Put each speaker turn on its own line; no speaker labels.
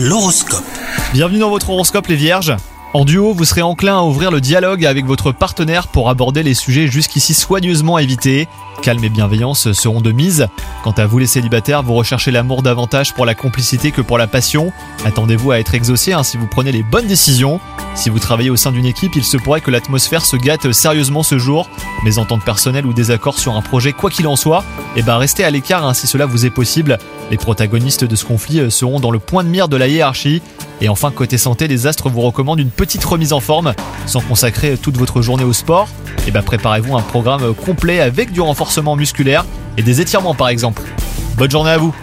L'horoscope.
Bienvenue dans votre horoscope les vierges. En duo, vous serez enclin à ouvrir le dialogue avec votre partenaire pour aborder les sujets jusqu'ici soigneusement évités. Calme et bienveillance seront de mise. Quant à vous les célibataires, vous recherchez l'amour davantage pour la complicité que pour la passion. Attendez-vous à être exaucé hein, si vous prenez les bonnes décisions. Si vous travaillez au sein d'une équipe, il se pourrait que l'atmosphère se gâte sérieusement ce jour. Mais ententes personnelles ou désaccords sur un projet, quoi qu'il en soit, eh ben restez à l'écart hein, si cela vous est possible. Les protagonistes de ce conflit euh, seront dans le point de mire de la hiérarchie. Et enfin, côté santé, les astres vous recommandent une petite remise en forme. Sans consacrer toute votre journée au sport, et ben préparez-vous un programme complet avec du renforcement musculaire et des étirements par exemple. Bonne journée à vous